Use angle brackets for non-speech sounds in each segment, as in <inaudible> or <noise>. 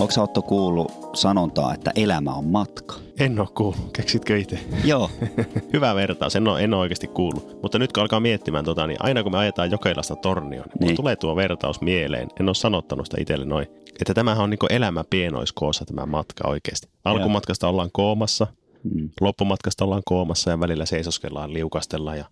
Onko sä Otto kuullut sanontaa, että elämä on matka? En ole kuullut. Keksitkö itse? Joo. <laughs> Hyvä vertaus. En ole, en ole oikeasti kuullut. Mutta nyt kun alkaa miettimään, tota, niin aina kun me ajetaan Jokeilasta tornioon, niin, niin. tulee tuo vertaus mieleen. En ole sanottanut sitä itselle noin. Että tämähän on niin elämä pienoiskoossa tämä matka oikeasti. Alkumatkasta ollaan koomassa, hmm. loppumatkasta ollaan koomassa ja välillä seisoskellaan, liukastellaan ja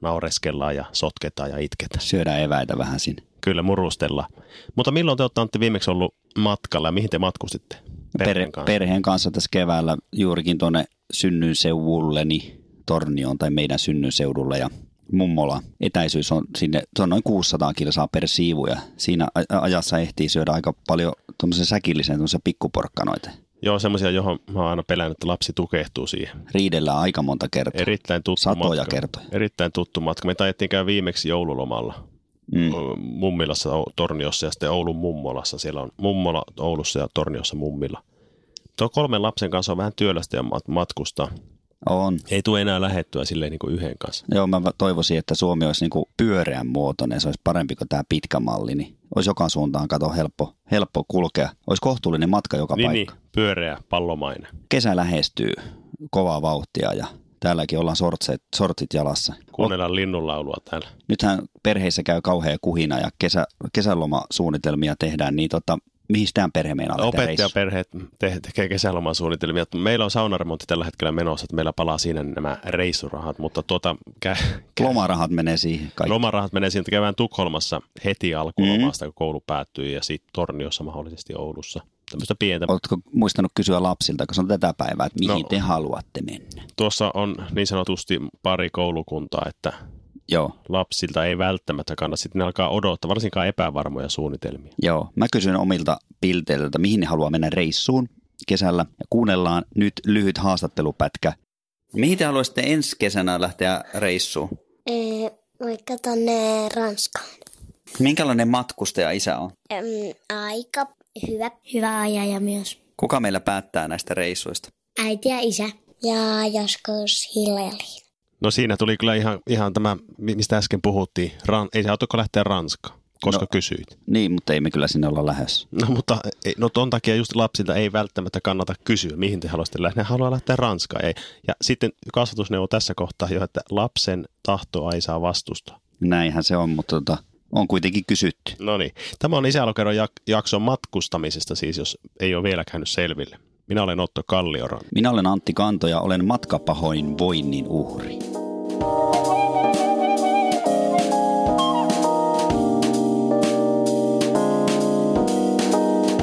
naureskellaan ja sotketaan ja itketään. Syödään eväitä vähän sinne. Kyllä, murustellaan. Mutta milloin te olette viimeksi ollut matkalla mihin te matkustitte? Perheen kanssa, perheen kanssa tässä keväällä juurikin tuonne synnyinseudulleni Tornioon tai meidän synnyinseudulle ja mummola. Etäisyys on sinne, se on noin 600 kilsaa per siivu ja siinä ajassa ehtii syödä aika paljon tuommoisen säkillisen tuommoisen pikkuporkkanoita. Joo, semmoisia, johon mä oon aina pelännyt, että lapsi tukehtuu siihen. Riidellään aika monta kertaa. Erittäin tuttu Satoja matka. kertoja. Erittäin tuttu matka. Me taidettiin käydä viimeksi joululomalla mm. Mummilassa, Torniossa ja sitten Oulun mummolassa. Siellä on mummola Oulussa ja Torniossa mummilla. Tuo kolmen lapsen kanssa on vähän työlästä ja matkusta. On. Ei tule enää lähettyä silleen niin kuin yhden kanssa. Joo, mä toivoisin, että Suomi olisi niin kuin pyöreän muotoinen. Se olisi parempi kuin tämä pitkä malli. Niin olisi joka suuntaan kato helppo, helppo kulkea. Olisi kohtuullinen matka joka niin, paikka. Niin, pyöreä, pallomainen. Kesä lähestyy kovaa vauhtia ja täälläkin ollaan sortset, sortit jalassa. Kuunnellaan linnunlaulua täällä. Nythän perheissä käy kauhea kuhina ja kesä, kesälomasuunnitelmia tehdään, niin tota, mihin tämä perhe meinaa Opettajaperheet te- tekee kesäloman suunnitelmia. Meillä on saunaremontti tällä hetkellä menossa, että meillä palaa siinä nämä reissurahat, mutta tuota... Kä- kä- lomarahat menee siihen kaikki. Lomarahat menee siihen, että käydään Tukholmassa heti alkulomasta, mm. kun koulu päättyy, ja sitten Torniossa mahdollisesti Oulussa. Tämmöistä pientä. Oletko muistanut kysyä lapsilta, kun se on tätä päivää, että mihin no, te haluatte mennä? Tuossa on niin sanotusti pari koulukuntaa, että Joo. lapsilta ei välttämättä kannata. Sitten ne alkaa odottaa, varsinkaan epävarmoja suunnitelmia. Joo, mä kysyn omilta pilteiltä, mihin ne haluaa mennä reissuun kesällä. Ja kuunnellaan nyt lyhyt haastattelupätkä. Mihin te haluaisitte ensi kesänä lähteä reissuun? Ee, vaikka tonne Ranskaan. Minkälainen matkustaja isä on? Ähm, aika hyvä. Hyvä ajaja myös. Kuka meillä päättää näistä reissuista? Äiti ja isä. Ja joskus Hille ja Liina. No siinä tuli kyllä ihan, ihan tämä, mistä äsken puhuttiin. Ran, ei se autoko lähteä Ranskaan, koska no, kysyit. Niin, mutta ei me kyllä sinne olla lähes. No mutta no ton takia just lapsilta ei välttämättä kannata kysyä, mihin te haluaisitte lähteä. Ne haluaa lähteä Ranskaan. Ei. Ja sitten kasvatusneuvo tässä kohtaa jo, että lapsen tahtoa ei saa vastustaa. Näinhän se on, mutta tota, on kuitenkin kysytty. No niin. Tämä on isälokeron jak- jakson matkustamisesta siis, jos ei ole vielä käynyt selville. Minä olen Otto Kallioran. Minä olen Antti Kanto ja olen matkapahoin voinnin uhri.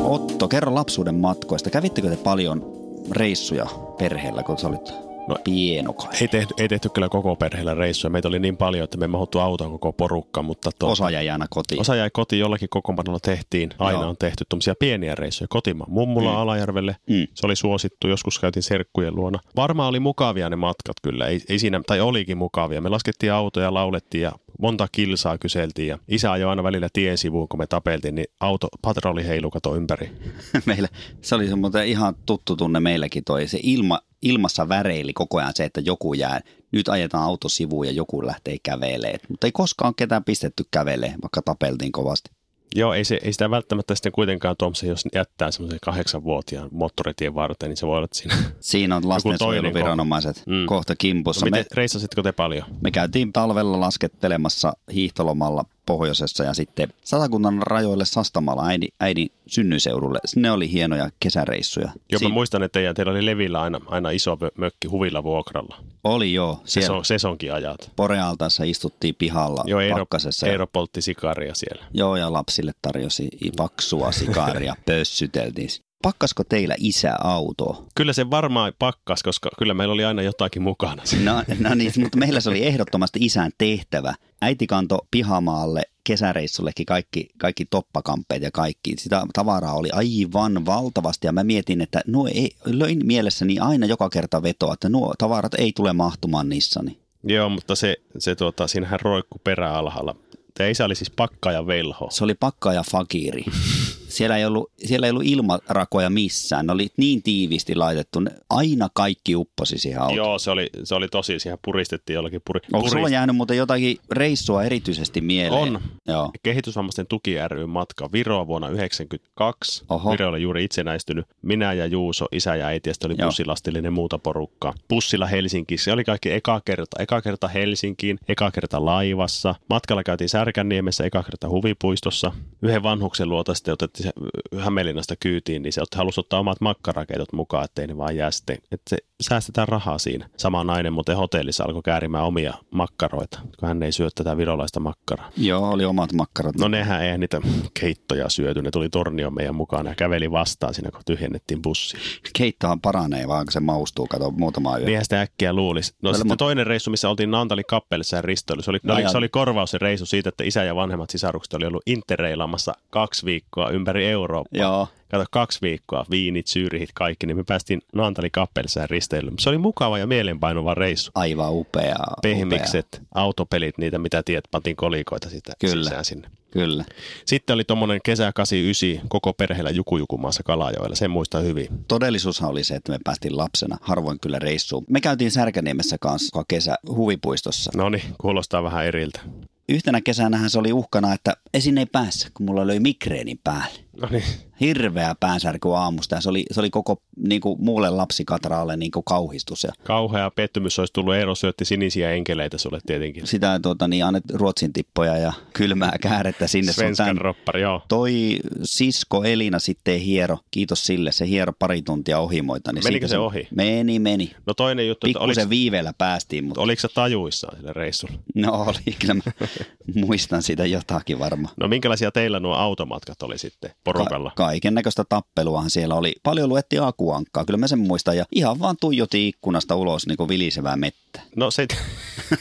Otto, kerro lapsuuden matkoista. Kävittekö te paljon reissuja perheellä, kun sä olit No, pienoka. Ei tehty, ei tehty kyllä koko perheellä reissuja. Meitä oli niin paljon, että me mahuttu autoon koko porukka. Mutta tuota, osa jäi aina kotiin. Osa jäi kotiin, jollakin kokoonpanolla tehtiin. Aina Joo. on tehty tuommoisia pieniä reissuja kotimaan. Mummulla mm. Alajärvelle. Mm. Se oli suosittu. Joskus käytiin serkkujen luona. Varmaan oli mukavia ne matkat kyllä. Ei, ei siinä, tai olikin mukavia. Me laskettiin autoja, laulettiin ja monta kilsaa kyseltiin. Ja isä ajoi aina välillä tien sivuun, kun me tapeltiin, niin auto, patrolli heilu kato ympäri. <laughs> Meillä, se oli semmoinen ihan tuttu tunne meilläkin toi. Se ilma, ilmassa väreili koko ajan se, että joku jää, nyt ajetaan auto sivuun ja joku lähtee kävelemään. Mutta ei koskaan ketään pistetty kävelemään, vaikka tapeltiin kovasti. Joo, ei, se, ei sitä välttämättä sitten kuitenkaan tuommoisen, jos jättää semmoisen kahdeksanvuotiaan moottoritien varten, niin se voi olla, siinä... Siinä on lastensuojeluviranomaiset mm. kohta kimpussa. No, miten, me, reissasitteko te paljon? Me käytiin talvella laskettelemassa hiihtolomalla pohjoisessa ja sitten Satakunnan rajoille Sastamalla äidin, äidin synnyseudulle. Ne oli hienoja kesäreissuja. Joo, Siin... mä muistan, että teillä oli Levillä aina, aina iso mökki huvilla vuokralla. Oli joo. Siellä Seson, sesonkin ajat. Porealtaassa istuttiin pihalla joo, Eero, pakkasessa. Eero poltti sikaria siellä. Joo, ja lapsille tarjosi paksua sikaria, <laughs> pössyteltiin. Pakkasko teillä isä autoa? Kyllä se varmaan pakkas, koska kyllä meillä oli aina jotakin mukana. No, no niin, mutta meillä se oli ehdottomasti isän tehtävä. Äiti kanto pihamaalle kesäreissullekin kaikki, kaikki toppakamppeet ja kaikki. Sitä tavaraa oli aivan valtavasti ja mä mietin, että nuo ei, löin mielessäni aina joka kerta vetoa, että nuo tavarat ei tule mahtumaan Nissani. Joo, mutta se, se tuota, siinähän roikku peräalhaalla. Tämä isä oli siis pakka ja velho. Se oli pakka ja fakiri. Siellä ei, ollut, siellä ei ollut ilmarakoja missään. Ne oli niin tiiviisti laitettu. Ne, aina kaikki upposi siihen autoon. Joo, se oli, se oli tosi, siihen puristettiin jollakin puri, Onko sulla jäänyt muuten jotakin reissua erityisesti mieleen? On. Joo. Kehitysvammaisten tuki ry matka Viroa vuonna 1992. Oho. Viro oli juuri itsenäistynyt. Minä ja Juuso, isä ja äiti, ja oli Joo. bussilastillinen muuta porukkaa. Bussilla Helsinkiin. Se oli kaikki eka kerta. Eka kerta Helsinkiin, eka kerta laivassa. Matkalla käytiin Särkänniemessä, eka kerta huvipuistossa. Yhden vanhuksen luota sitten otettiin Hämeenlinnasta kyytiin, niin se halusi ottaa omat makkarakeitot mukaan, ettei ne vaan jää sitten, että se säästetään rahaa siinä. Sama nainen muuten hotellissa alkoi käärimään omia makkaroita, kun hän ei syö tätä virolaista makkaraa. Joo, oli omat makkarat. No nehän eihän niitä keittoja syöty, ne tuli tornion meidän mukana ja käveli vastaan siinä, kun tyhjennettiin bussi. Keittohan paranee, vaan kun se maustuu, kato muutama yö. Niinhän sitä äkkiä luulisi. No Tällä sitten mo- toinen reissu, missä oltiin Naantali kappelissa ja ristoilu, se oli, no, Ajan- se oli korvaus se reissu siitä, että isä ja vanhemmat sisarukset oli ollut interreilaamassa kaksi viikkoa ympäri Eurooppaa. Joo, Kato, kaksi viikkoa, viinit, syyrihit, kaikki, niin me päästiin Naantali kappelissa ja risteilyyn. Se oli mukava ja mielenpainuva reissu. aivan upea. upea. Pehmikset, autopelit, niitä mitä tiedät, pantiin kolikoita sitä Kyllä. sisään sinne. Kyllä. Sitten oli tuommoinen kesä 89 koko perheellä Jukujukumaassa Kalajoella, sen muistaa hyvin. Todellisuushan oli se, että me päästiin lapsena harvoin kyllä reissuun. Me käytiin Särkäniemessä kanssa kesä huvipuistossa. No niin, kuulostaa vähän eriltä. Yhtenä kesänähän se oli uhkana, että esin ei päässä, kun mulla löi migreenin päälle. No niin, Hirveä päänsärky aamusta ja se oli, se oli koko niin kuin, muulle lapsikatraalle niin kuin, kauhistus. Ja kauhea pettymys olisi tullut. Eero syötti sinisiä enkeleitä sulle tietenkin. sitä tuota, niin annet ruotsin tippoja ja kylmää käärettä sinne. Svenskan roppari, joo. Toi sisko Elina sitten hiero, kiitos sille, se hiero pari tuntia ohimoita. Niin Menikö se ohi? Meni, meni. No toinen juttu, että oliko, Pikkusen viiveellä päästiin, mutta oliko se tajuissaan sillä reissulla? no oli, kyllä mä <laughs> muistan sitä jotakin varmaan. No minkälaisia teillä nuo automatkat oli sitten porukalla? Ka- kaiken näköistä tappeluahan siellä oli. Paljon luettiin akuankkaa, kyllä mä sen muistan. Ja ihan vaan tuijotin ikkunasta ulos niin kuin vilisevää mettä. No sit,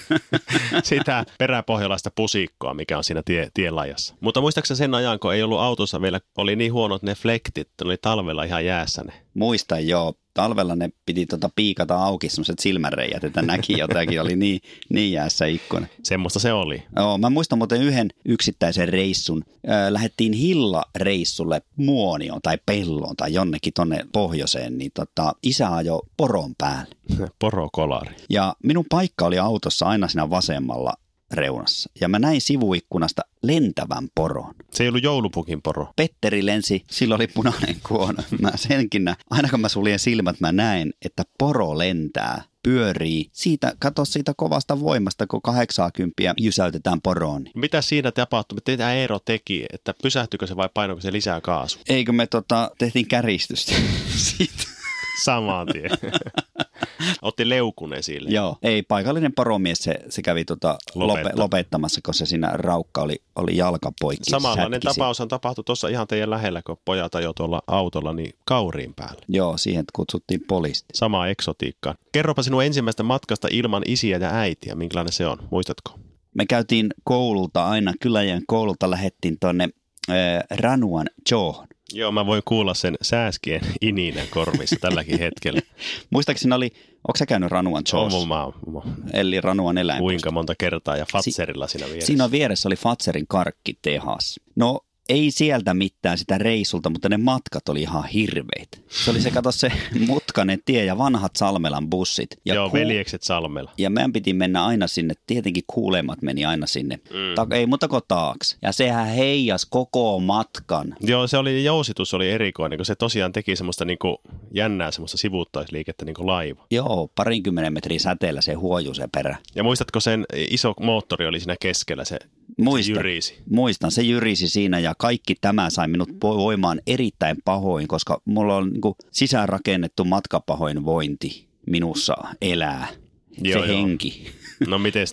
<laughs> sitä peräpohjalaista pusikkoa, mikä on siinä tie, tienlajassa. Mutta muistaakseni sen ajan, kun ei ollut autossa vielä, oli niin huonot ne flektit, ne oli talvella ihan jäässä ne. Muistan joo, talvella ne piti tota piikata auki semmoiset silmänreijät, että näki jotakin, oli niin, niin jäässä ikkuna. Semmoista se oli. Joo, mä muistan muuten yhden yksittäisen reissun. Äh, lähdettiin Hilla-reissulle Muonioon tai Pelloon tai jonnekin tonne pohjoiseen, niin tota, isä ajoi poron päälle. Porokolari. Ja minun paikka oli autossa aina siinä vasemmalla reunassa. Ja mä näin sivuikkunasta lentävän poron. Se ei ollut joulupukin poro. Petteri lensi, sillä oli punainen kuono. Mä senkin näin. Aina kun mä suljen silmät, mä näen, että poro lentää, pyörii. Siitä, kato siitä kovasta voimasta, kun 80 jysäytetään poroon. Mitä siinä tapahtui? Mitä Eero teki? Että pysähtyykö se vai painoiko se lisää kaasu? Eikö me tota, tehtiin käristystä <laughs> siitä? Samaan tien. <laughs> <laughs> Otti leukun esille. Joo. Ei, paikallinen poromies, se, se kävi tota lope, lopettamassa, kun se siinä raukka oli, oli jalka poikki. Samanlainen sätkisi. tapaushan tapahtui tuossa ihan teidän lähellä, kun pojat ajoi tuolla autolla niin kauriin päälle. Joo, siihen kutsuttiin poliisti. Samaa eksotiikkaa. Kerropa sinun ensimmäistä matkasta ilman isiä ja äitiä. Minkälainen se on? Muistatko? Me käytiin koululta aina, Kyläjän koululta lähettiin tuonne äh, Ranuan Johon. Joo, mä voin kuulla sen sääskien <laughs> ininän korvissa tälläkin hetkellä. <laughs> Muistaakseni oli, onko sä käynyt Ranuan On John? mä, mä, Eli Ranuan eläin. kuinka monta kertaa ja Fatserilla siinä vieressä. Siinä vieressä oli Fatserin karkkitehas. No ei sieltä mitään sitä reisulta, mutta ne matkat oli ihan hirveitä. Se oli se, kato se <laughs> mutkainen tie ja vanhat Salmelan bussit. Ja Joo, ku- veljekset Salmella. Ja meidän piti mennä aina sinne, tietenkin kuulemat meni aina sinne, Mm. Ta- ei mutta kun taakse. Ja sehän heijas koko matkan. Joo, se oli, jousitus oli erikoinen, kun se tosiaan teki semmoista niinku jännää semmoista sivuuttaisliikettä niin kuin laiva. Joo, parinkymmenen metrin säteellä se huojuu se perä. Ja muistatko sen iso moottori oli siinä keskellä, se, se Muistan, jyrisi. muistan, se jyrisi siinä ja kaikki tämä sai minut voimaan erittäin pahoin, koska mulla on niin sisäänrakennettu matkapahoinvointi minussa elää. Joo, se joo. henki. No miten,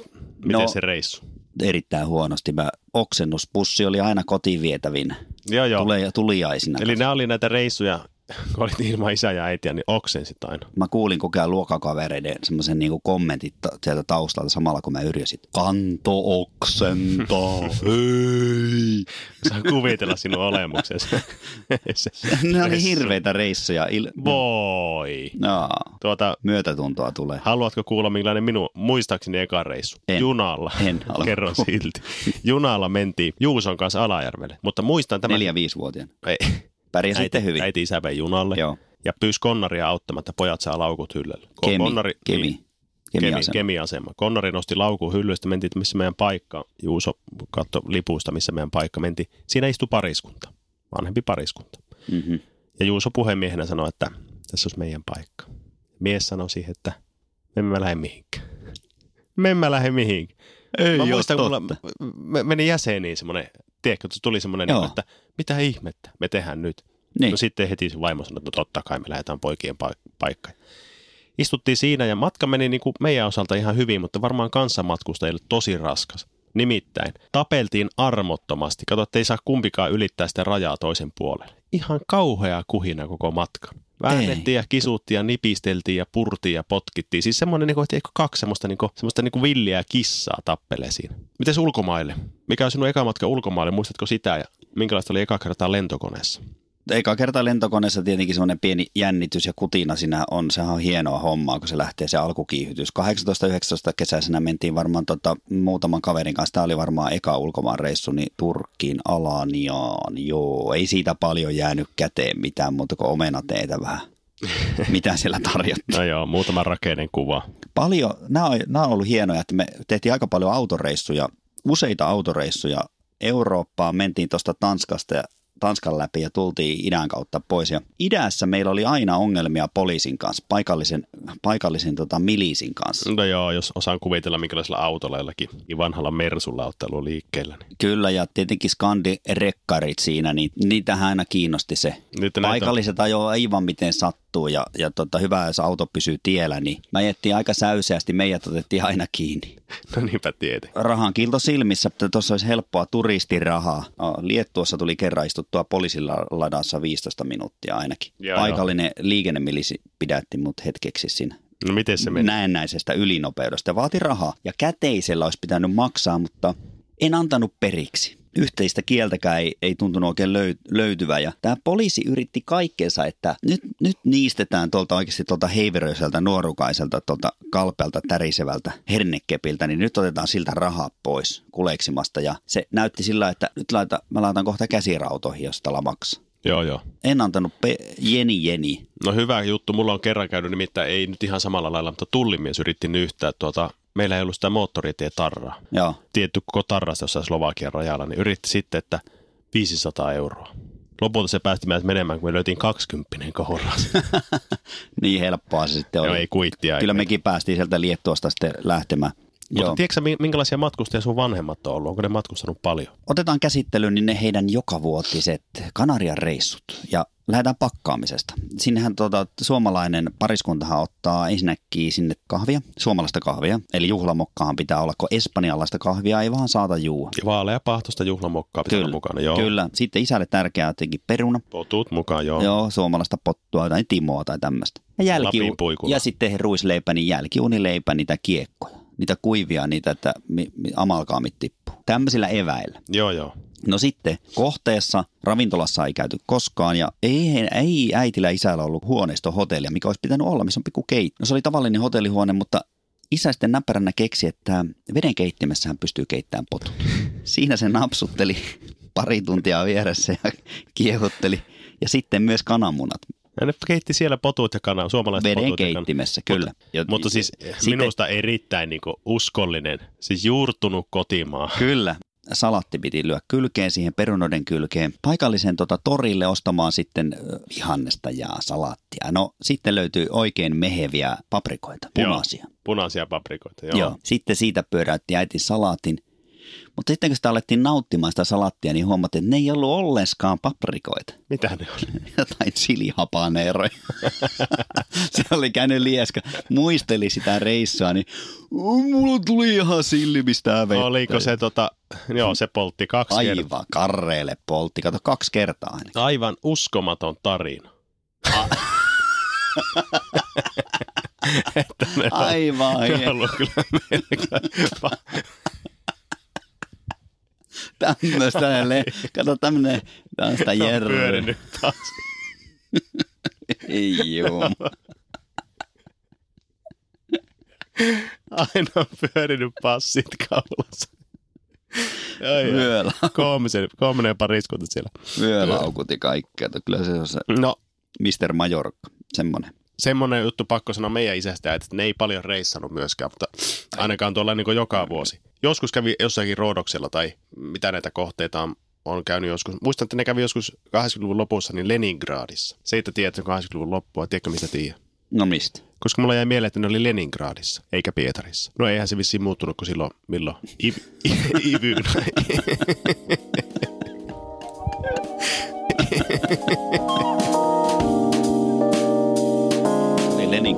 No. se reissu? Erittäin huonosti. Mä, oksennuspussi oli aina kotiin vietävinä. Joo, joo. Tulee ja tuliaisina. Eli nämä oli näitä reissuja, <laughs> kun olit ilman isä ja äitiä, niin oksensit aina. Mä kuulin koko ajan luokakavereiden semmoisen niinku kommentit sieltä taustalta samalla, kun mä yrjösin. Kanto oksentaa, <laughs> hei! Saan kuvitella sinun olemuksesi. <laughs> ne oli hirveitä reissuja. Il- Voi. no, Tuota, myötätuntoa tulee. haluatko kuulla, millainen minun, muistaakseni eka reissu? En. Junalla. En halua Kerron silti. Junalla mentiin Juuson kanssa Alajärvelle. Mutta muistan tämän. Neljä-viisivuotiaana. Ei, Pärjäsitte äiti, hyvin. äiti isä vei junalle. Joo. Ja pyysi konnaria auttamaan, että pojat saa laukut hyllylle. Kemi, Konnari, kemi, Niin, kemi, kemi, asema. kemiasema. Konnari nosti laukun hyllystä, mentiin, että missä meidän paikka. Juuso katto lipusta, missä meidän paikka. Mentiin. Siinä istui pariskunta, vanhempi pariskunta. Mm-hmm. Ja Juuso puhemiehenä sanoi, että tässä olisi meidän paikka. Mies sanoi siihen, että me emme lähde mihinkään. <laughs> Me emme lähde mihinkään. Ei Mä muistan, kun mulla meni jäseniin semmoinen, tiedätkö, että tuli semmoinen, niin, että mitä ihmettä me tehdään nyt. Niin. No sitten heti se vaimo sanoi, että no totta kai me lähdetään poikien paik- paikkaan. Istuttiin siinä ja matka meni niin kuin meidän osalta ihan hyvin, mutta varmaan kanssamatkustajille tosi raskas. Nimittäin tapeltiin armottomasti. Kato, että ei saa kumpikaan ylittää sitä rajaa toisen puolelle. Ihan kauhea kuhina koko matkan. Väännettiin ja kisuttiin ja nipisteltiin ja purtiin ja potkittiin. Siis semmoinen, niin kuin, että kaksi semmoista, niin kuin, semmoista niin kuin villiä kissaa tappelee siinä. Mites ulkomaille? Mikä on sinun eka matka ulkomaille? Muistatko sitä ja minkälaista oli eka kertaa lentokoneessa? Eka kerta lentokoneessa tietenkin semmoinen pieni jännitys ja kutina siinä on. Sehän on hienoa hommaa, kun se lähtee se alkukiihytys. 18-19 kesäisenä mentiin varmaan tota, muutaman kaverin kanssa. Tämä oli varmaan eka ulkomaan reissu, niin Turkkiin, Alaniaan. Joo, ei siitä paljon jäänyt käteen mitään muuta kuin omenateitä vähän. <laughs> Mitä siellä tarjottiin. No joo, muutama rakeinen kuva. Paljon, nämä on, nämä on ollut hienoja, että me tehtiin aika paljon autoreissuja, useita autoreissuja Eurooppaan. Mentiin tuosta Tanskasta ja Tanskan läpi ja tultiin idän kautta pois. Ja idässä meillä oli aina ongelmia poliisin kanssa, paikallisen, paikallisen tota, miliisin kanssa. No joo, jos osaan kuvitella, minkälaisella autolla jollakin vanhalla Mersulla olette ollut liikkeellä. Niin. Kyllä, ja tietenkin Skandi-rekkarit siinä, niin niitähän aina kiinnosti se. Nyt Paikalliset ajoo aivan miten sattuu ja, ja tota, hyvä, jos auto pysyy tiellä, niin mä jättiin aika säyseästi, meidät otettiin aina kiinni. <laughs> No niinpä tietenkin. rahan kilto silmissä, että tuossa olisi helppoa turistirahaa. No, Liettuossa tuli kerran istuttua poliisilla ladassa 15 minuuttia ainakin. Joo, Paikallinen liikennemilisi pidätti mut hetkeksi siinä No miten se meni? näennäisestä ylinopeudesta. Vaati rahaa ja käteisellä olisi pitänyt maksaa, mutta en antanut periksi. Yhteistä kieltäkään ei, ei tuntunut oikein löy, löytyvän. Ja tämä poliisi yritti kaikkensa, että nyt, nyt niistetään tuolta oikeasti tuolta heiveröiseltä, nuorukaiselta, tuolta kalpealta, tärisevältä hernekepiltä, niin nyt otetaan siltä rahaa pois kuleksimasta. Ja se näytti sillä, että nyt laita, mä laitan kohta käsirautoihin, jos tällä maksaa. Joo, joo. En antanut pe- jeni jeni. No hyvä juttu. Mulla on kerran käynyt, nimittäin ei nyt ihan samalla lailla, mutta tullimies yritti nyhtää tuota, meillä ei ollut sitä moottoritietarraa. Joo. Tietty koko tarrasta jossain Slovakian rajalla, niin yritti sitten, että 500 euroa. Lopulta se päästi meidät menemään, kun me löytiin 20 kohdalla. <laughs> Niin helppoa se sitten oli. Joo, ei kuittia. Kyllä eikä- mekin päästiin sieltä Liettuosta sitten lähtemään. Mutta Joo. tiedätkö minkälaisia matkustajia sun vanhemmat on ollut? Onko ne matkustanut paljon? Otetaan käsittelyyn niin ne heidän jokavuotiset Kanarian reissut ja lähdetään pakkaamisesta. Sinnehän tota, suomalainen pariskuntahan ottaa ensinnäkin sinne kahvia, suomalaista kahvia. Eli juhlamokkahan pitää olla, kun espanjalaista kahvia ei vaan saata juua. Ja vaalea pahtosta juhlamokkaa pitää olla Kyllä, mukana. Joo. Kyllä. Sitten isälle tärkeää jotenkin peruna. Potut mukaan, joo. Joo, suomalaista pottua tai timoa tai tämmöistä. Ja, jälki, ja sitten ruisleipä, niin jälkiunileipä, niitä kiekkoja. Niitä kuivia, niitä, että mi, mi, amalgaamit tippuu. Tämmöisillä eväillä. Joo, joo. No sitten kohteessa, ravintolassa ei käyty koskaan ja ei, ei äitillä isällä ollut huoneisto hotellia, mikä olisi pitänyt olla, missä on pikku keit. No se oli tavallinen hotellihuone, mutta isä sitten näppäränä keksi, että veden keittimessä hän pystyy keittämään potut. Siinä se napsutteli pari tuntia vieressä ja kiehutteli. Ja sitten myös kananmunat Ja ne keitti siellä potut ja kanaa, suomalaiset veden potut ja keittimessä, kyllä. Mutta, Ja- mutta siis sitten- minusta erittäin niin uskollinen, siis juurtunut kotimaa. Kyllä. Salatti piti lyödä kylkeen siihen perunoiden kylkeen. Paikallisen tota, torille ostamaan sitten vihannesta ja salaattia. No sitten löytyy oikein meheviä paprikoita, punaisia. Joo, punaisia paprikoita, joo. Joo. Joo. Sitten siitä pyöräytti äiti salaatin. Mutta sitten kun sitä alettiin nauttimaan sitä salaattia, niin huomattiin, että ne ei ollut olleskaan paprikoita. Mitä ne on? <laughs> Jotain silihapaneeroja. <laughs> se oli käynyt lieska. Muisteli sitä reissua, niin "Oh, mulla tuli ihan silmistä vettä. Oliko se tota, joo se poltti kaksi kertaa. Aivan karreelle poltti. Kato kaksi kertaa ainakin. Aivan uskomaton tarina. <laughs> Aivan. ne on ollut kyllä melko Tämmöistä, le- kato tämmöinen, ne on jerryä. pyörinyt taas. Ei juu. Aina on pyörinyt passit kaulassa. Ai, Vyöllä, Koomisen, koominen pariskunta siellä. vyölaukuti kaikkea. Kyllä se on se No, Mr. Majorka, semmoinen. semmoinen juttu pakko sanoa meidän isästä, että ne ei paljon reissannut myöskään, mutta ainakaan tuolla niin joka vuosi. Joskus kävi jossakin Roodoksella tai mitä näitä kohteita on, on käynyt joskus. Muistan, että ne kävi joskus 80-luvun lopussa niin Leningradissa. Se ei tiedä, 80-luvun loppua. Tiedätkö, mistä tiedä? No mistä? Koska mulla jäi mieleen, että ne oli Leningradissa, eikä Pietarissa. No eihän se vissiin muuttunut kuin silloin, milloin? Iv, Ivyyn. <laughs> <laughs>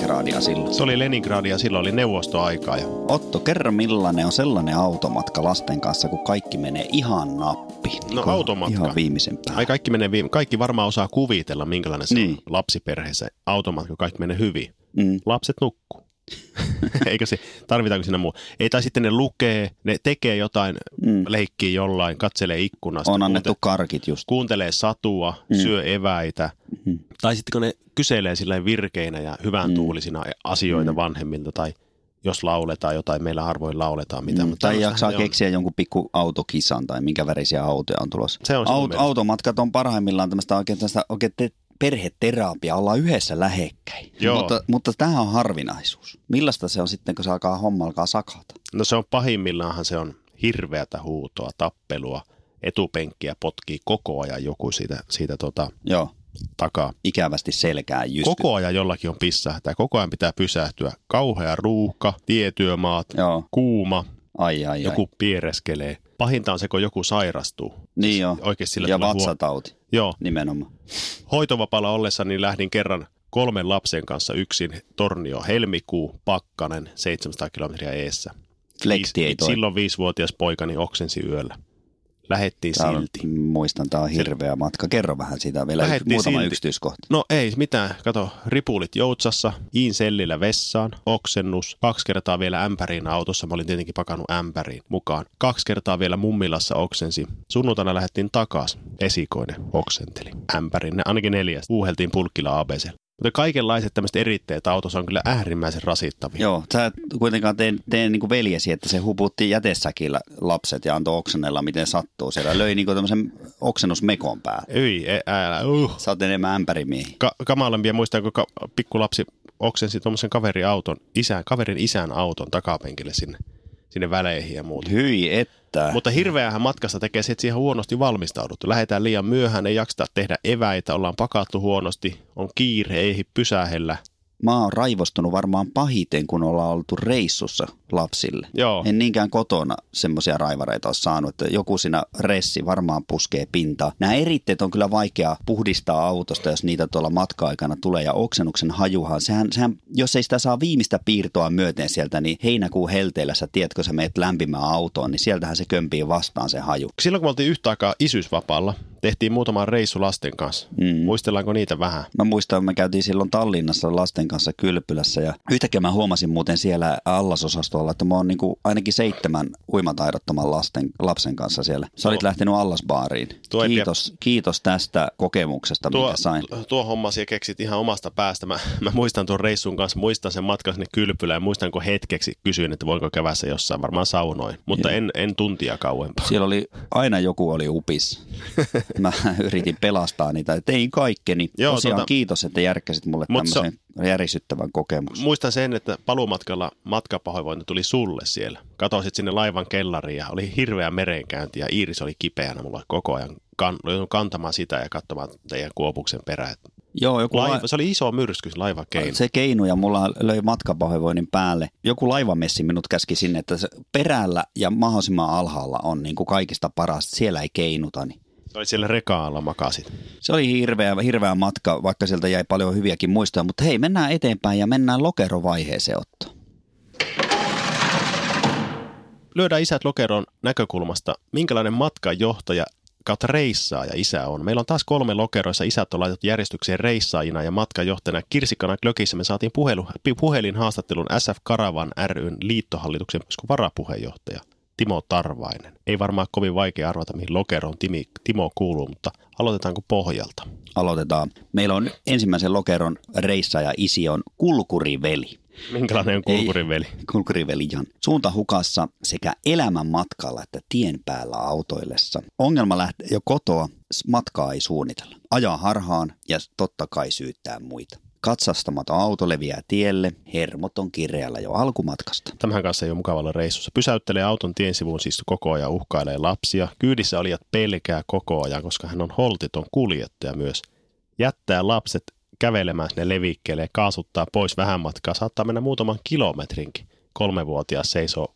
Leningradia silloin. Se oli Leningradia, silloin oli neuvostoaikaa. Ja Otto, kerro millainen on sellainen automatka lasten kanssa, kun kaikki menee ihan nappiin. No, Niin kuin automatka. Ihan viimeisen päälle. Ai kaikki, menee viime, kaikki varmaan osaa kuvitella, minkälainen se Niin. on lapsiperheessä automatka, kun kaikki menee hyvin. Mm. Lapset nukkuu. <laughs> Eikö se, tarvitaanko siinä muu? Ei, tai sitten ne lukee, ne tekee jotain, Mm. leikkii jollain, katselee ikkunasta. On annettu kuunte- karkit just. kuuntelee satua, Mm. syö eväitä. Mm. Tai sitten kun ne kyselee sillä virkeinä ja hyvän Mm. tuulisina asioita Mm. vanhemmilta tai jos lauletaan jotain, meillä harvoin lauletaan mitään. Mm, mutta tai jaksaa ne on. keksiä jonkun pikku autokisan tai minkä värisiä autoja on tulossa. Se on Aut- automatkat on parhaimmillaan tämmöistä oikein, tämmöistä oikein te- perheterapiaa, ollaan yhdessä lähekkäin. Joo. Mutta, mutta tämä on harvinaisuus. Millaista se on sitten, kun se alkaa homma alkaa sakata? No se on pahimmillaanhan se on hirveätä huutoa, tappelua, etupenkkiä potkii koko ajan joku siitä, siitä tota, Joo, takaa. ikävästi selkää jysky. Koko ajan jollakin on pissähtää, koko ajan pitää pysähtyä. Kauhea ruuhka, tietyömaat, Joo, kuuma, ai ai joku ai. piereskelee. Pahinta on se, kun joku sairastuu. Niin joo. Oikeasti sillä Ja tulee huo- vatsatauti Joo, nimenomaan. hoitovapaalla ollessa niin lähdin kerran kolmen lapsen kanssa yksin Tornio helmikuu, pakkanen, 700 kilometriä eessä. Ei toimi. Silloin viisivuotias poikani oksensi yöllä. Lähettiin Tää on, silti. muistan, tämä on hirveä matka. Kerro vähän siitä vielä Lähettiin muutama silti. yksityiskohta. No ei mitään, kato, ripulit joutsassa, iin sellillä vessaan, oksennus, kaksi kertaa vielä ämpäriin autossa, mä olin tietenkin pakannut ämpäriin mukaan. Kaksi kertaa vielä mummilassa oksensi. Sunnuntaina lähdettiin takas, esikoinen oksenteli. Ämpärin, ne ainakin neljäs. Uuheltiin pulkkilla ABC. Mutta kaikenlaiset tämmöiset eritteet autossa on kyllä äärimmäisen rasittavia. Joo, sä kuitenkaan tee, tee niin kuin veljesi, että se huputti jätesäkillä lapset ja antoi oksennella miten sattuu. Siellä löi niin tämmöisen oksennusmekon päälle. Ei, e- älä, uh. Sä oot enemmän ämpärimiehiä. Ka- kamalempia muistaa, kun ka- pikkulapsi oksensi tuommoisen kaverin auton, isän, kaverin isän auton takapenkille sinne, sinne väleihin ja muuta. Hyi että. Mutta hirveähän matkasta tekee se, että siihen on huonosti valmistauduttu. Lähdetään liian myöhään, ei jakseta tehdä eväitä, ollaan pakattu huonosti, on kiire, ei pysähellä. Mä oon raivostunut varmaan pahiten, kun ollaan oltu reissussa lapsille. Joo, En niinkään kotona semmoisia raivareita ole saanut, että joku siinä ressi varmaan puskee pintaa. Nämä eritteet on kyllä vaikea puhdistaa autosta, jos niitä tuolla matka-aikana tulee. Ja oksennuksen hajuhan, sehän, sehän, jos ei sitä saa viimeistä piirtoa myöten sieltä, niin heinäkuun helteellä sä tiedät, kun sä meet lämpimään autoon, niin sieltähän se kömpii vastaan se haju. silloin kun me oltiin yhtä aikaa isyysvapaalla, tehtiin muutama reissu lasten kanssa. Mm. Muistellaanko niitä vähän? Mä muistan, että me käytiin silloin Tallinnassa lasten kanssa kylpylässä ja yhtäkkiä mä huomasin muuten siellä allasosastolla, että mä oon niinku ainakin seitsemän uimataidottoman lasten, lapsen kanssa siellä. Sä olit lähtenyt allasbaariin. Tuo Kiitos, kiitos tästä kokemuksesta, Tuo, minkä sain. tuo homma siellä keksit ihan omasta päästä. Mä, <laughs> mä muistan tuon reissun kanssa, muistan sen matkan sinne kylpylään ja muistan, kun hetkeksi kysyin, että voinko kävässä jossain, varmaan saunoin, mutta Joo. en, en tuntia kauempaa. Siellä oli, aina joku oli upis. <laughs> Mä yritin pelastaa niitä. Tein kaikkeni. Joo, Tosiaan tota- kiitos, että järkkäsit mulle tämmöisen järisyttävän kokemuksen. Muistan sen, että paluumatkalla matkapahoinvointi tuli sulle siellä. Katosit sinne laivan kellariin ja oli hirveä merenkäynti ja Iiris oli kipeänä mulla koko ajan. Kan, kantamaan sitä ja katsomaan teidän kuopuksen perään. Joo, joku Laiva, la- se oli iso myrsky, se laiva keino. Se keinu ja mulla löi matkapahoinvoinnin päälle. Joku laivamessi minut käski sinne, että se perällä ja mahdollisimman alhaalla on niin kuin kaikista parasta. Siellä ei keinuta. Niin. Se oli siellä rekaalla makasit. Se oli hirveä, hirveä matka, vaikka sieltä jäi paljon hyviäkin muistoja. Mutta hei, mennään eteenpäin ja mennään lokerovaiheeseen otto. Lyödään isät lokeron näkökulmasta, minkälainen matkanjohtaja kautta reissaaja isä on. Meillä on taas kolme lokeroissa isät on laitettu järjestykseen reissaajina ja matkajohtajana. Kirsikana Glökissä me saatiin puhelu, puhelinhaastattelun SF Karavan ryn liittohallituksen varapuheenjohtaja Timo Tarvainen. Ei varmaan kovin vaikea arvata, mihin lokeroon Timi, Timo kuuluu, mutta aloitetaanko pohjalta? Aloitetaan. Meillä on ensimmäisen lokeron reissaaja isi on Kulkuriveli. Minkälainen on kulkuriveli? Ei, kulkuriveli Jan. Suunta hukassa sekä elämän matkalla että tien päällä autoillessa. Ongelma lähtee jo kotoa, matkaa ei suunnitella. Ajaa harhaan ja totta kai syyttää muita. Katsastamaton auto leviää tielle, hermot on kireällä jo alkumatkasta. Tämän kanssa ei ole mukavalla reissussa. Pysäyttelee auton tien sivuun siis koko ajan uhkailee lapsia. Kyydissä olijat pelkää koko ajan, koska hän on holtiton kuljettaja myös. Jättää lapset kävelemään sinne levikkeelle ja kaasuttaa pois vähän matkaa. Saattaa mennä muutaman kilometrinkin. Kolmevuotias seisoo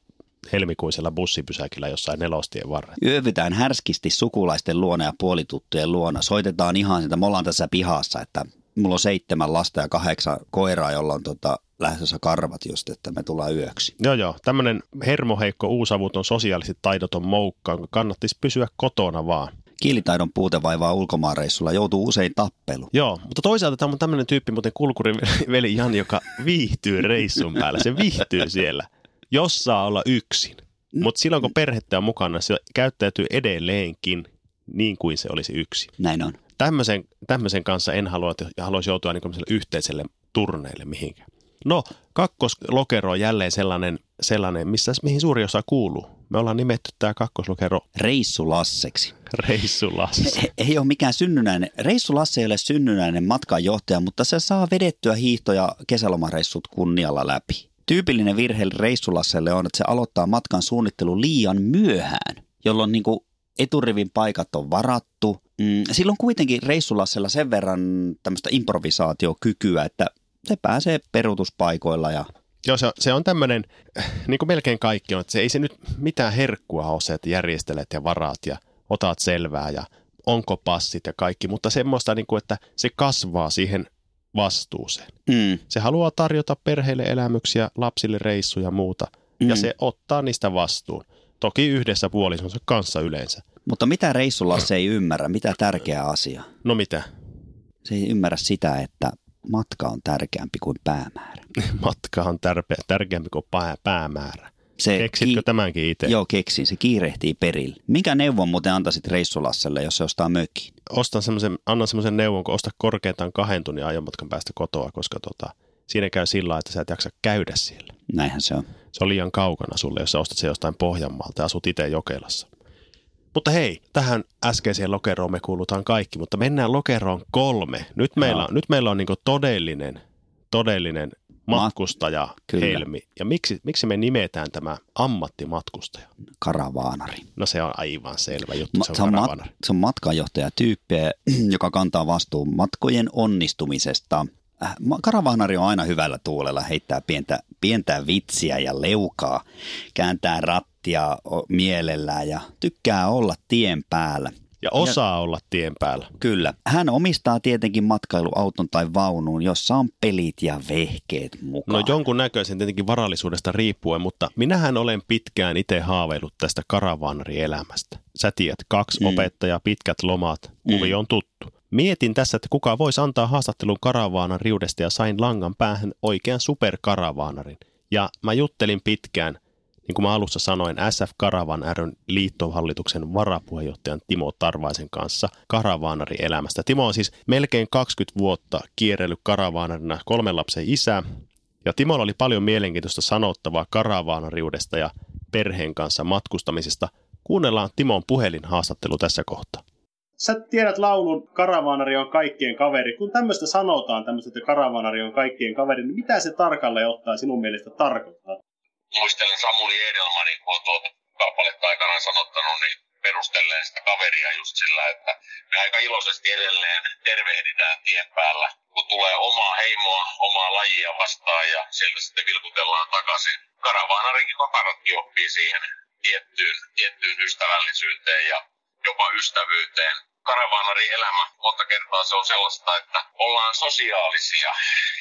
helmikuisella bussipysäkillä jossain nelostien varrella. Yövytään härskisti sukulaisten luona ja puolituttujen luona. Soitetaan ihan sitä, me ollaan tässä pihassa, että mulla on seitsemän lasta ja kahdeksan koiraa, jolla on tota, lähdössä karvat just, että me tullaan yöksi. Joo, joo. Tämmöinen hermoheikko uusavuton sosiaaliset taidoton moukka, jonka kannattaisi pysyä kotona vaan kielitaidon puute vaivaa ulkomaanreissulla, joutuu usein tappelu. Joo, mutta toisaalta tämä on tämmöinen tyyppi, muuten kulkuriveli Jan, joka viihtyy reissun päällä. Se viihtyy siellä, jos saa olla yksin. Mutta silloin kun perhettä on mukana, se käyttäytyy edelleenkin niin kuin se olisi yksi. Näin on. Tämmöisen, tämmöisen kanssa en halua, että haluaisi joutua niin yhteiselle turneille mihinkään. No, kakkoslokero on jälleen sellainen, sellainen missä, mihin suuri osa kuuluu. Me ollaan nimetty tämä kakkoslokero Reissulasseksi. Reissulasse. Ei, ei ole mikään synnynäinen. Reissulasse ei ole synnynäinen matkanjohtaja, mutta se saa vedettyä hiihto- ja kesälomareissut kunnialla läpi. Tyypillinen virhe reissulasselle on, että se aloittaa matkan suunnittelu liian myöhään, jolloin niin kuin eturivin paikat on varattu. Mm, silloin kuitenkin reissulassella sen verran tämmöistä improvisaatiokykyä, että se pääsee peruutuspaikoilla ja Joo, se, se on tämmöinen, niin kuin melkein kaikki on, että se ei se nyt mitään herkkua ole se, että järjestelet ja varaat ja otat selvää ja onko passit ja kaikki, mutta semmoista, niin kuin, että se kasvaa siihen vastuuseen. Mm. Se haluaa tarjota perheille elämyksiä, lapsille reissuja ja muuta, mm. ja se ottaa niistä vastuun. Toki yhdessä puolisonsa kanssa yleensä. Mutta mitä reissulla se ei ymmärrä? Mitä tärkeä asia? No mitä? Se ei ymmärrä sitä, että matka on tärkeämpi kuin päämäärä. <laughs> matka on tärpe, tärkeämpi kuin pää, päämäärä. Se Keksitkö ki- tämänkin itse? Joo, keksin. Se kiirehtii perille. Mikä neuvon muuten antaisit reissulasselle, jos se ostaa mökkiin? Ostan semmoisen, annan semmoisen neuvon, kun osta korkeintaan kahden tunnin ajomatkan päästä kotoa, koska tota, siinä käy sillä että sä et jaksa käydä siellä. Näinhän se on. Se on liian kaukana sulle, jos sä ostat se jostain Pohjanmaalta ja asut itse Jokelassa. Mutta hei, tähän äskeiseen lokeroon me kuulutaan kaikki, mutta mennään lokeroon kolme. Nyt meillä, on, nyt meillä on niin todellinen, todellinen matkustaja Ma- Helmi. Ja miksi, miksi me nimetään tämä ammattimatkustaja? Karavaanari. No se on aivan selvä juttu, Ma- se on, se on, mat- se on matkanjohtajatyyppi, <clears throat> joka kantaa vastuun matkojen onnistumisesta. Äh, karavaanari on aina hyvällä tuulella, heittää pientä, pientä vitsiä ja leukaa, kääntää rattia mielellään ja tykkää olla tien päällä. Ja osaa ja, olla tien päällä. Kyllä. Hän omistaa tietenkin matkailuauton tai vaunun, jossa on pelit ja vehkeet mukaan. No jonkun näköisen tietenkin varallisuudesta riippuen, mutta minähän olen pitkään itse haaveillut tästä karavaanarielämästä. Sä tiedät, kaksi mm. opettajaa, pitkät lomat, kuvi mm. on tuttu. Mietin tässä, että kuka voisi antaa haastattelun karavaanan riudesta ja sain langan päähän oikean superkaravaanarin. Ja mä juttelin pitkään, niin kuin mä alussa sanoin, SF Karavan ryn liittohallituksen varapuheenjohtajan Timo Tarvaisen kanssa karavaanari-elämästä. Timo on siis melkein 20 vuotta kierrellyt karavaanarina kolmen lapsen isä, ja Timolla oli paljon mielenkiintoista sanottavaa karavaanariudesta ja perheen kanssa matkustamisesta. Kuunnellaan Timon puhelinhaastattelu tässä kohtaa sä tiedät laulun Karavaanari on kaikkien kaveri. Kun tämmöistä sanotaan, tämmöistä, että Karavaanari on kaikkien kaveri, niin mitä se tarkalleen ottaa sinun mielestä tarkoittaa? Muistelen Samuli Edelmanin, kun tuota kappaletta aikanaan sanottanut, niin perustelleen sitä kaveria just sillä, että me aika iloisesti edelleen tervehditään tien päällä, kun tulee omaa heimoa, omaa lajia vastaan ja sieltä sitten vilkutellaan takaisin. Karavaanarinkin kakaratkin oppii siihen tiettyyn, tiettyyn ystävällisyyteen ja jopa ystävyyteen. Karavaanari elämä monta kertaa se on sellaista, että ollaan sosiaalisia,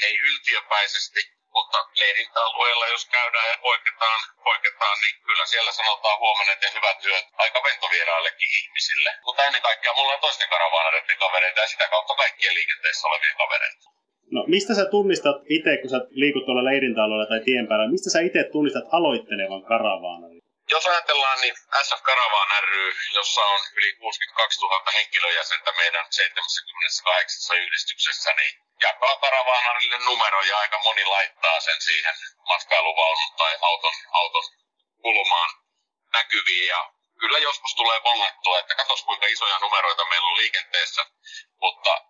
ei yltiöpäisesti, mutta leirintäalueella, jos käydään ja poiketaan, poiketaan, niin kyllä siellä sanotaan huomenna ja hyvät työt aika ventovieraillekin ihmisille. Mutta ennen kaikkea mulla on toisten karavaanareiden kavereita ja sitä kautta kaikkien liikenteessä olevien kavereita. No mistä sä tunnistat itse, kun sä liikut tuolla leirintäalueella tai tien päällä, mistä sä itse tunnistat aloittelevan karavaanan? Jos ajatellaan, niin SF Karavan ry, jossa on yli 62 000 henkilöjäsentä meidän 78 yhdistyksessä, niin jakaa karavaanarille numero ja aika moni laittaa sen siihen matkailuvaunun tai auton, auton kulmaan näkyviin. Ja kyllä joskus tulee bongattua, että katos kuinka isoja numeroita meillä on liikenteessä, mutta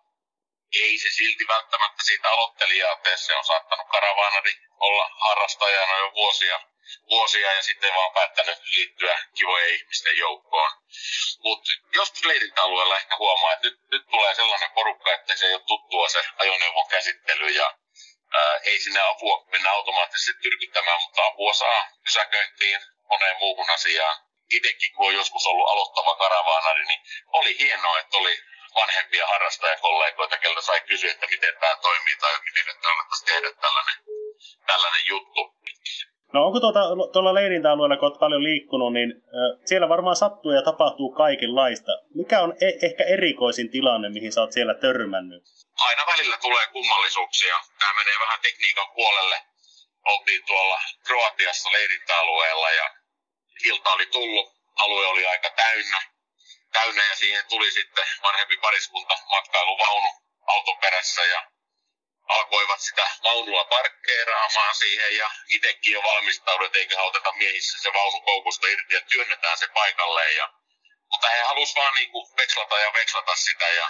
ei se silti välttämättä siitä aloittelijaa tee. Se on saattanut karavaanari olla harrastajana jo vuosia, vuosia ja sitten vaan päättänyt liittyä kivojen ihmisten joukkoon. Mutta joskus leirintäalueella ehkä huomaa, että nyt, nyt tulee sellainen porukka, että se ei ole tuttua se ajoneuvon käsittely ja ää, ei sinne apua mennä automaattisesti tyrkyttämään, mutta apua saa pysäköintiin moneen muuhun asiaan. Itsekin, kun on joskus ollut aloittava karavaanari, niin oli hienoa, että oli vanhempia harrastajakollegoita, keltä sai kysyä, että miten tämä toimii tai miten nyt kannattaisi tehdä tällainen, tällainen juttu. No onko tuota, tuolla leirintäalueella, kun olet paljon liikkunut, niin äh, siellä varmaan sattuu ja tapahtuu kaikenlaista. Mikä on e- ehkä erikoisin tilanne, mihin sä oot siellä törmännyt? Aina välillä tulee kummallisuuksia. Tämä menee vähän tekniikan puolelle. Oltiin tuolla Kroatiassa leirintäalueella ja ilta oli tullut. Alue oli aika täynnä täynnä ja siihen tuli sitten vanhempi pariskunta matkailuvaunu auton perässä ja alkoivat sitä vaunua parkkeeraamaan siihen ja itsekin jo valmistaudut, eikä oteta miehissä se vaunu koukusta irti ja työnnetään se paikalleen. Ja, mutta he halusivat vaan niin kuin vekslata ja vekslata sitä ja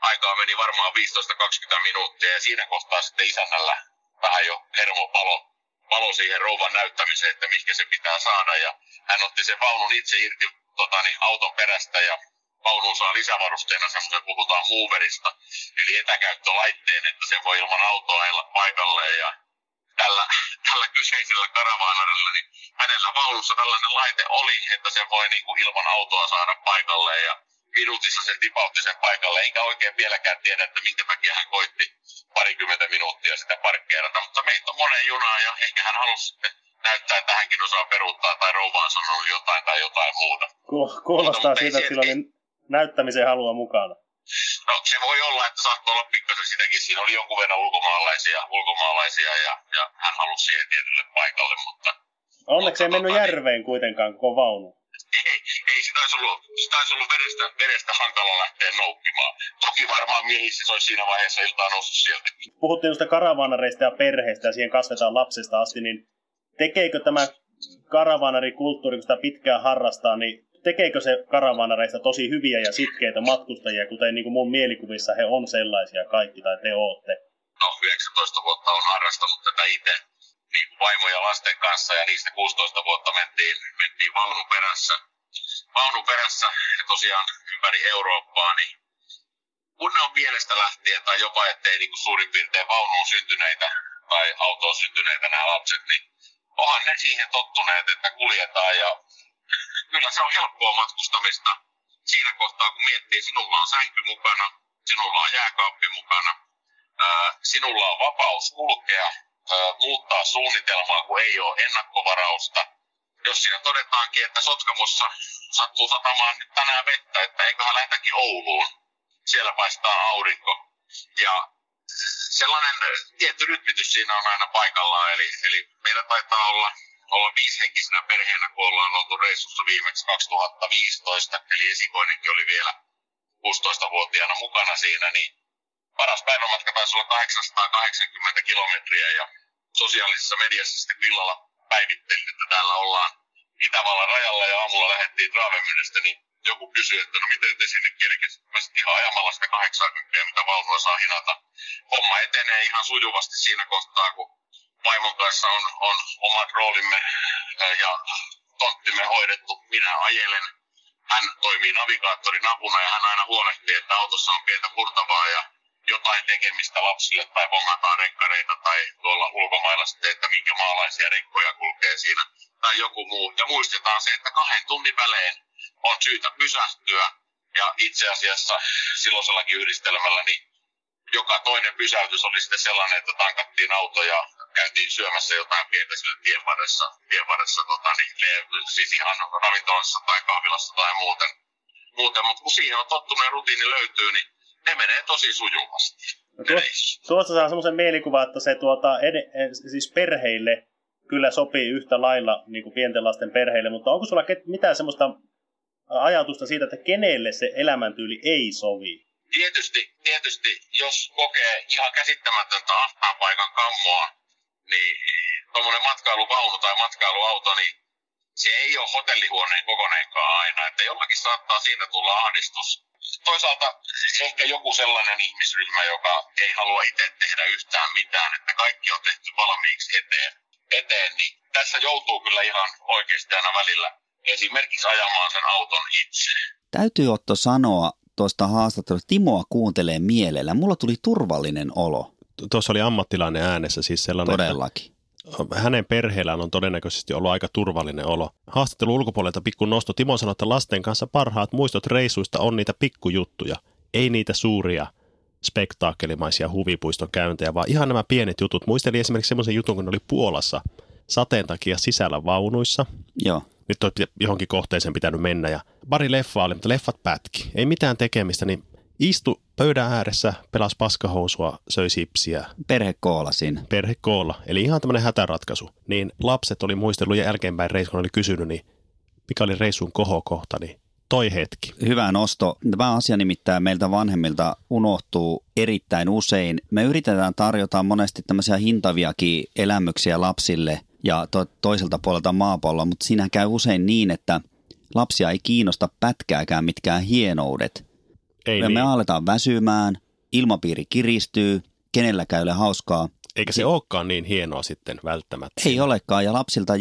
aikaa meni varmaan 15-20 minuuttia ja siinä kohtaa sitten isännällä vähän jo hermo palo, siihen rouvan näyttämiseen, että mikä se pitää saada ja hän otti sen vaunun itse irti tota, niin auton perästä ja vaunu saa lisävarusteena semmoisen, puhutaan moverista, eli etäkäyttölaitteen, että se voi ilman autoa ajella paikalleen ja tällä, tällä kyseisellä karavaanarilla, niin hänellä vaunussa tällainen laite oli, että se voi niin kuin ilman autoa saada paikalleen ja minuutissa se tipautti sen paikalle, enkä oikein vieläkään tiedä, että minkä takia hän koitti parikymmentä minuuttia sitä parkkeerata, mutta meitä on monen junaa ja ehkä hän halusi sitten näyttää, että hänkin osaa peruuttaa tai rouva on sanonut jotain tai jotain muuta. Kuulostaa siitä, että sillä oli näyttämisen halua mukana. No se voi olla, että saattoi olla pikkasen sitäkin. Siinä oli jonkun verran ulkomaalaisia, ulkomaalaisia ja, ja hän halusi siihen tietylle paikalle, mutta... Onneksi ei mennyt tota, niin- järveen kuitenkaan koko vaunu. Ei, ei sitä olisi ollut, sitä olisi ollut vedestä, vedestä hankala lähteä noukkimaan. Toki varmaan miehissä se olisi siinä vaiheessa iltaa noussut sieltä. Puhuttiin noista karavaanareista ja perheestä ja siihen kasvetaan lapsesta asti, niin tekeekö tämä karavaanarikulttuuri, kun sitä pitkään harrastaa, niin tekeekö se karavaanareista tosi hyviä ja sitkeitä matkustajia, kuten niin kuin mun mielikuvissa he on sellaisia kaikki, tai te ootte? No, 19 vuotta on harrastanut tätä itse niin kuin vaimo ja lasten kanssa, ja niistä 16 vuotta mentiin, mentiin vaunun perässä. Vaunun perässä ja tosiaan ympäri Eurooppaa, niin kun ne on pienestä lähtien tai jopa ettei niin kuin suurin piirtein vaunuun syntyneitä tai autoon syntyneitä nämä lapset, niin onhan ne siihen tottuneet, että kuljetaan ja kyllä se on helppoa matkustamista siinä kohtaa, kun miettii, sinulla on sänky mukana, sinulla on jääkaappi mukana, sinulla on vapaus kulkea, muuttaa suunnitelmaa, kun ei ole ennakkovarausta. Jos siinä todetaankin, että Sotkamossa sattuu satamaan nyt tänään vettä, että eiköhän lähdetäkin Ouluun, siellä paistaa aurinko. Ja sellainen tietty rytmitys siinä on aina paikallaan, eli, eli meillä taitaa olla olla viisihenkisenä perheenä, kun ollaan oltu reissussa viimeksi 2015, eli esikoinenkin oli vielä 16-vuotiaana mukana siinä, niin paras päivämatka taisi olla 880 kilometriä ja sosiaalisessa mediassa sitten illalla päivittelin, että täällä ollaan Itävallan rajalla ja aamulla lähdettiin Travemynestä, niin joku kysyi, että no miten te sinne kerkesit. Mä sitten ihan ajamalla sitä 80, mitä vaunua saa hinata. Homma etenee ihan sujuvasti siinä kohtaa, kun vaimon kanssa on, on omat roolimme ja tonttimme hoidettu. Minä ajelen. Hän toimii navigaattorin apuna ja hän aina huolehtii, että autossa on pientä purtavaa ja jotain tekemistä lapsille tai bongataan rekkareita tai tuolla ulkomailla sitten, että minkä maalaisia rekkoja kulkee siinä tai joku muu. Ja muistetaan se, että kahden tunnin välein on syytä pysähtyä ja itse asiassa silloisellakin yhdistelmällä niin joka toinen pysäytys oli sitten sellainen, että tankattiin auto ja käytiin syömässä jotain pientä sille tien varressa, tien varressa tota, niin, siis ihan ravintolassa tai kahvilassa tai muuten. muuten. Mutta kun siihen on tottunut rutiini löytyy, niin ne menee tosi sujuvasti. No tuosta, tuosta saa semmoisen mielikuvan, että se tuota, ed, siis perheille kyllä sopii yhtä lailla niin kuin pienten lasten perheille, mutta onko sulla mitään semmoista ajatusta siitä, että kenelle se elämäntyyli ei sovi? Tietysti, tietysti jos kokee ihan käsittämätöntä ahtaan paikan kammoa, niin tuommoinen matkailuvaunu tai matkailuauto, niin se ei ole hotellihuoneen kokoneenkaan aina, että jollakin saattaa siinä tulla ahdistus. Toisaalta ehkä joku sellainen ihmisryhmä, joka ei halua itse tehdä yhtään mitään, että kaikki on tehty valmiiksi eteen, eteen niin tässä joutuu kyllä ihan oikeasti aina välillä esimerkiksi ajamaan sen auton itse. Täytyy Otto sanoa tuosta haastattelusta, Timoa kuuntelee mielellä. Mulla tuli turvallinen olo. Tuossa oli ammattilainen äänessä siis sellainen. Todellakin. Hänen perheellään on todennäköisesti ollut aika turvallinen olo. Haastattelu ulkopuolelta pikku nosto. Timo sanoi, että lasten kanssa parhaat muistot reissuista on niitä pikkujuttuja, ei niitä suuria spektaakkelimaisia huvipuistokäyntejä, vaan ihan nämä pienet jutut. Muistelin esimerkiksi semmoisen jutun, kun oli Puolassa sateen takia sisällä vaunuissa. Joo nyt on johonkin kohteeseen pitänyt mennä ja pari leffaa oli, mutta leffat pätki. Ei mitään tekemistä, niin istu pöydän ääressä, pelas paskahousua, söi sipsiä. Perhekoola siinä. Perhekoola, eli ihan tämmöinen hätäratkaisu. Niin lapset oli muistellut ja jälkeenpäin reissun oli kysynyt, niin mikä oli reissun kohokohta, niin toi hetki. Hyvä nosto. Tämä asia nimittäin meiltä vanhemmilta unohtuu erittäin usein. Me yritetään tarjota monesti tämmöisiä hintaviakin elämyksiä lapsille ja to- toiselta puolelta maapalloa, mutta siinä käy usein niin, että lapsia ei kiinnosta pätkääkään mitkään hienoudet. Ei ja niin. me aletaan väsymään, ilmapiiri kiristyy, kenelläkään ei ole hauskaa. Eikä se olekaan niin hienoa sitten välttämättä. Ei olekaan, ja lapsilta,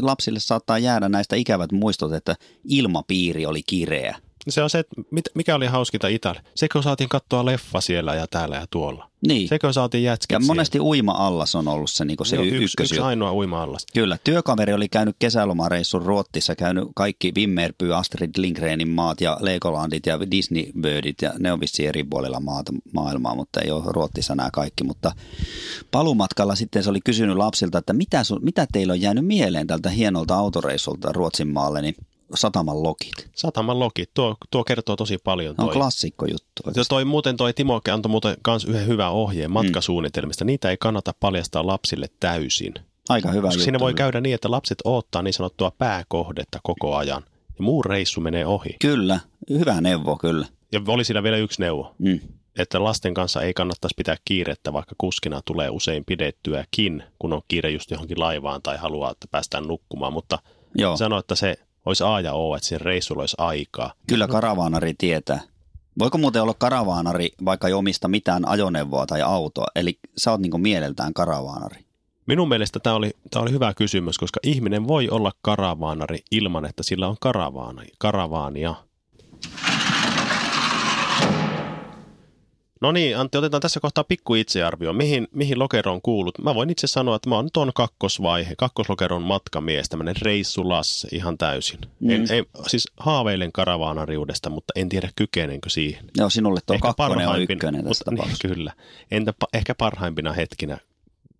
lapsille saattaa jäädä näistä ikävät muistot, että ilmapiiri oli kireä. Se on se, että mikä oli hauskinta Italia. Sekö saatiin katsoa leffa siellä ja täällä ja tuolla. Niin. Sekö saatiin jätskät Ja siellä. monesti uima-allas on ollut se, niin se Joo, y- yksi, yksi ainoa uima-allas. Kyllä, työkaveri oli käynyt kesälomareissun Ruottissa, käynyt kaikki Wimmerby, Astrid Lindgrenin maat ja Legolandit ja Disney Birdit ja ne on vissiin eri puolilla maata, maailmaa, mutta ei ole Ruottissa nämä kaikki. Mutta palumatkalla sitten se oli kysynyt lapsilta, että mitä, sun, mitä teillä on jäänyt mieleen tältä hienolta autoreissulta Ruotsin maalle, niin Sataman lokit. Sataman lokit, tuo, tuo kertoo tosi paljon. Toi. On klassikko juttu. Ja toi, muuten toi Timo antoi muuten kans yhden hyvän ohjeen matkasuunnitelmista. Mm. Niitä ei kannata paljastaa lapsille täysin. Aika hyvä Koska juttu. siinä voi käydä niin, että lapset odottaa niin sanottua pääkohdetta koko ajan. Ja muu reissu menee ohi. Kyllä, hyvä neuvo kyllä. Ja oli siinä vielä yksi neuvo. Mm. Että lasten kanssa ei kannattaisi pitää kiirettä, vaikka kuskina tulee usein pidettyäkin, kun on kiire just johonkin laivaan tai haluaa, että päästään nukkumaan. Mutta Joo. sano, että se olisi A ja O, että sen reissulla olisi aikaa. Kyllä karavaanari tietää. Voiko muuten olla karavaanari, vaikka ei omista mitään ajoneuvoa tai autoa? Eli sä oot niinku mieleltään karavaanari. Minun mielestä tämä oli, tämä oli hyvä kysymys, koska ihminen voi olla karavaanari ilman, että sillä on karavaana, karavaania. No niin, Antti, otetaan tässä kohtaa pikku itsearvio. Mihin, mihin lokeroon kuulut? Mä voin itse sanoa, että mä oon tuon kakkosvaihe, kakkoslokeron matkamies, tämmöinen reissulasse ihan täysin. Mm. En, en, siis haaveilen karavaanariudesta, mutta en tiedä kykenenkö siihen. Joo, sinulle tuo Ehkä kakkonen on ykkönen tässä mutta, niin. Kyllä. Entä ehkä parhaimpina hetkinä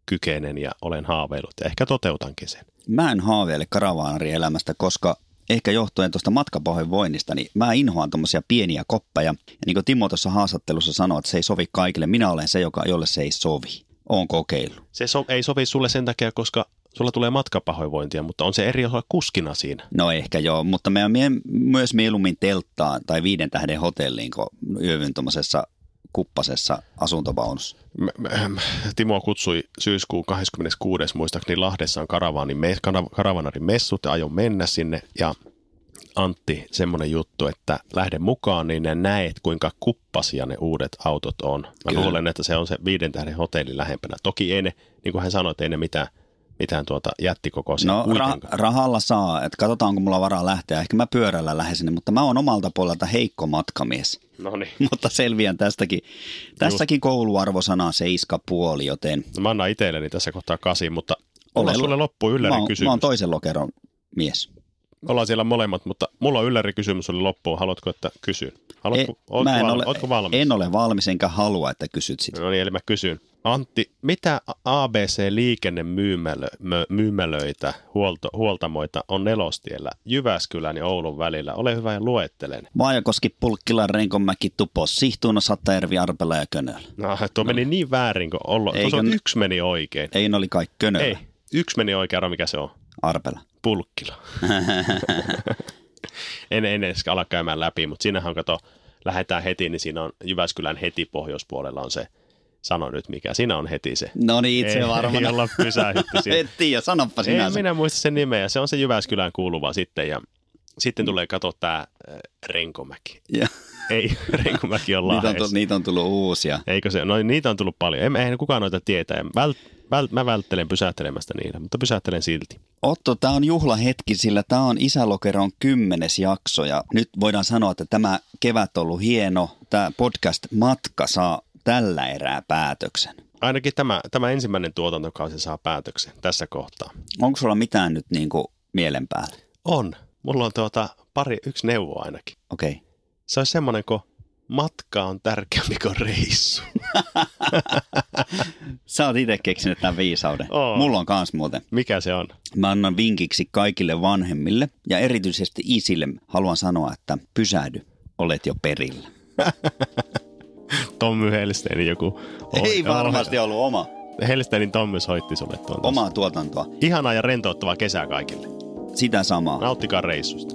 kykenen ja olen haaveillut ja ehkä toteutankin sen. Mä en haaveile karavaanarielämästä, koska ehkä johtuen tuosta matkapahoinvoinnista, niin mä inhoan tuommoisia pieniä koppeja. Ja niin kuin Timo tuossa haastattelussa sanoi, että se ei sovi kaikille. Minä olen se, joka, jolle se ei sovi. Oon kokeillut. Se so- ei sovi sulle sen takia, koska sulla tulee matkapahoinvointia, mutta on se eri osa kuskina siinä. No ehkä joo, mutta me myös mieluummin telttaan tai viiden tähden hotelliin, kun yövyn tuommoisessa kuppasessa asuntovaunussa. Timo kutsui syyskuun 26. muistaakseni Lahdessa on karavaanin karavanarin messut ja aion mennä sinne ja Antti, semmoinen juttu, että lähde mukaan, niin ne näet, kuinka kuppasia ne uudet autot on. Mä Kyllä. luulen, että se on se viiden tähden hotelli lähempänä. Toki ei ne, niin kuin hän sanoi, että ei ne mitään, mitään tuota jättikokoisia No ra- rahalla saa, että katsotaan onko mulla varaa lähteä. Ehkä mä pyörällä lähden sinne, mutta mä oon omalta puolelta heikko matkamies. No niin. <laughs> mutta selviän tästäkin. Tässäkin kouluarvosana 7,5, joten No mä annan itselleni tässä kohtaa kasi, mutta Olen- sulle loppuu mä yllärin oon, kysymys. mä oon toisen lokeron mies. ollaan siellä molemmat, mutta mulla on ylläri kysymys oli loppuun. Haluatko, että kysyn? Haluatko, ootko, mä en val, ole, ootko valmis? En ole valmis, enkä halua, että kysyt sitä. No niin, eli mä kysyn. Antti, mitä ABC-liikennemyymälöitä, huolto, huoltamoita on nelostiellä Jyväskylän ja Oulun välillä? Ole hyvä ja luettelen. Vaajakoski, Pulkkila, Renkonmäki, Tupos, Sihtuuna, Sattajärvi, Arpela ja Könöllä. No, tuo meni niin väärin kuin olla. Tuossa on yksi meni oikein. Ei, ne oli kaikki Könöllä. Ei, yksi meni oikein, arvo mikä se on? Arpela. Pulkkila. <laughs> en, en edes ala käymään läpi, mutta siinähän kato, lähdetään heti, niin siinä on Jyväskylän heti pohjoispuolella on se, sano nyt mikä, siinä on heti se. No niin, itse Ei- varmana. Ei <laughs> olla pysähdytty <laughs> siinä. Et tiedä, sanoppa sinä. En minä muista sen nimeä, se on se Jyväskylään kuuluva sitten ja sitten tulee katsoa tämä Renkomäki. Ja, Ei, <laughs> Renkomäki on niitä, on, niitä on tullut uusia. Eikö se? No niitä on tullut paljon. En, eihän kukaan noita tietää. Väl, väl, mä välttelen pysähtelemästä niillä, mutta pysähtelen silti. Otto, tämä on juhlahetki, sillä tämä on Isälokeron kymmenes jakso ja nyt voidaan sanoa, että tämä kevät on ollut hieno. Tämä podcast-matka saa tällä erää päätöksen. Ainakin tämä, tämä ensimmäinen tuotantokausi saa päätöksen tässä kohtaa. Onko sulla mitään nyt niin kuin mielen päällä? On. Mulla on tuota pari, yksi neuvo ainakin. Okei. Okay. Se olisi semmoinen, kun matka on tärkeämpi kuin reissu. <laughs> Sä oot itse keksinyt tämän viisauden. Oon. Mulla on kans muuten. Mikä se on? Mä annan vinkiksi kaikille vanhemmille ja erityisesti isille haluan sanoa, että pysähdy, olet jo perillä. <laughs> Tommy Helsteinin joku. Ei varmasti ollut oma, Helsteinin Tommy soitti sulle tuon. omaa tuotantoa. Ihanaa ja rentouttavaa kesää kaikille. Sitä samaa. Nauttikaa reissusta.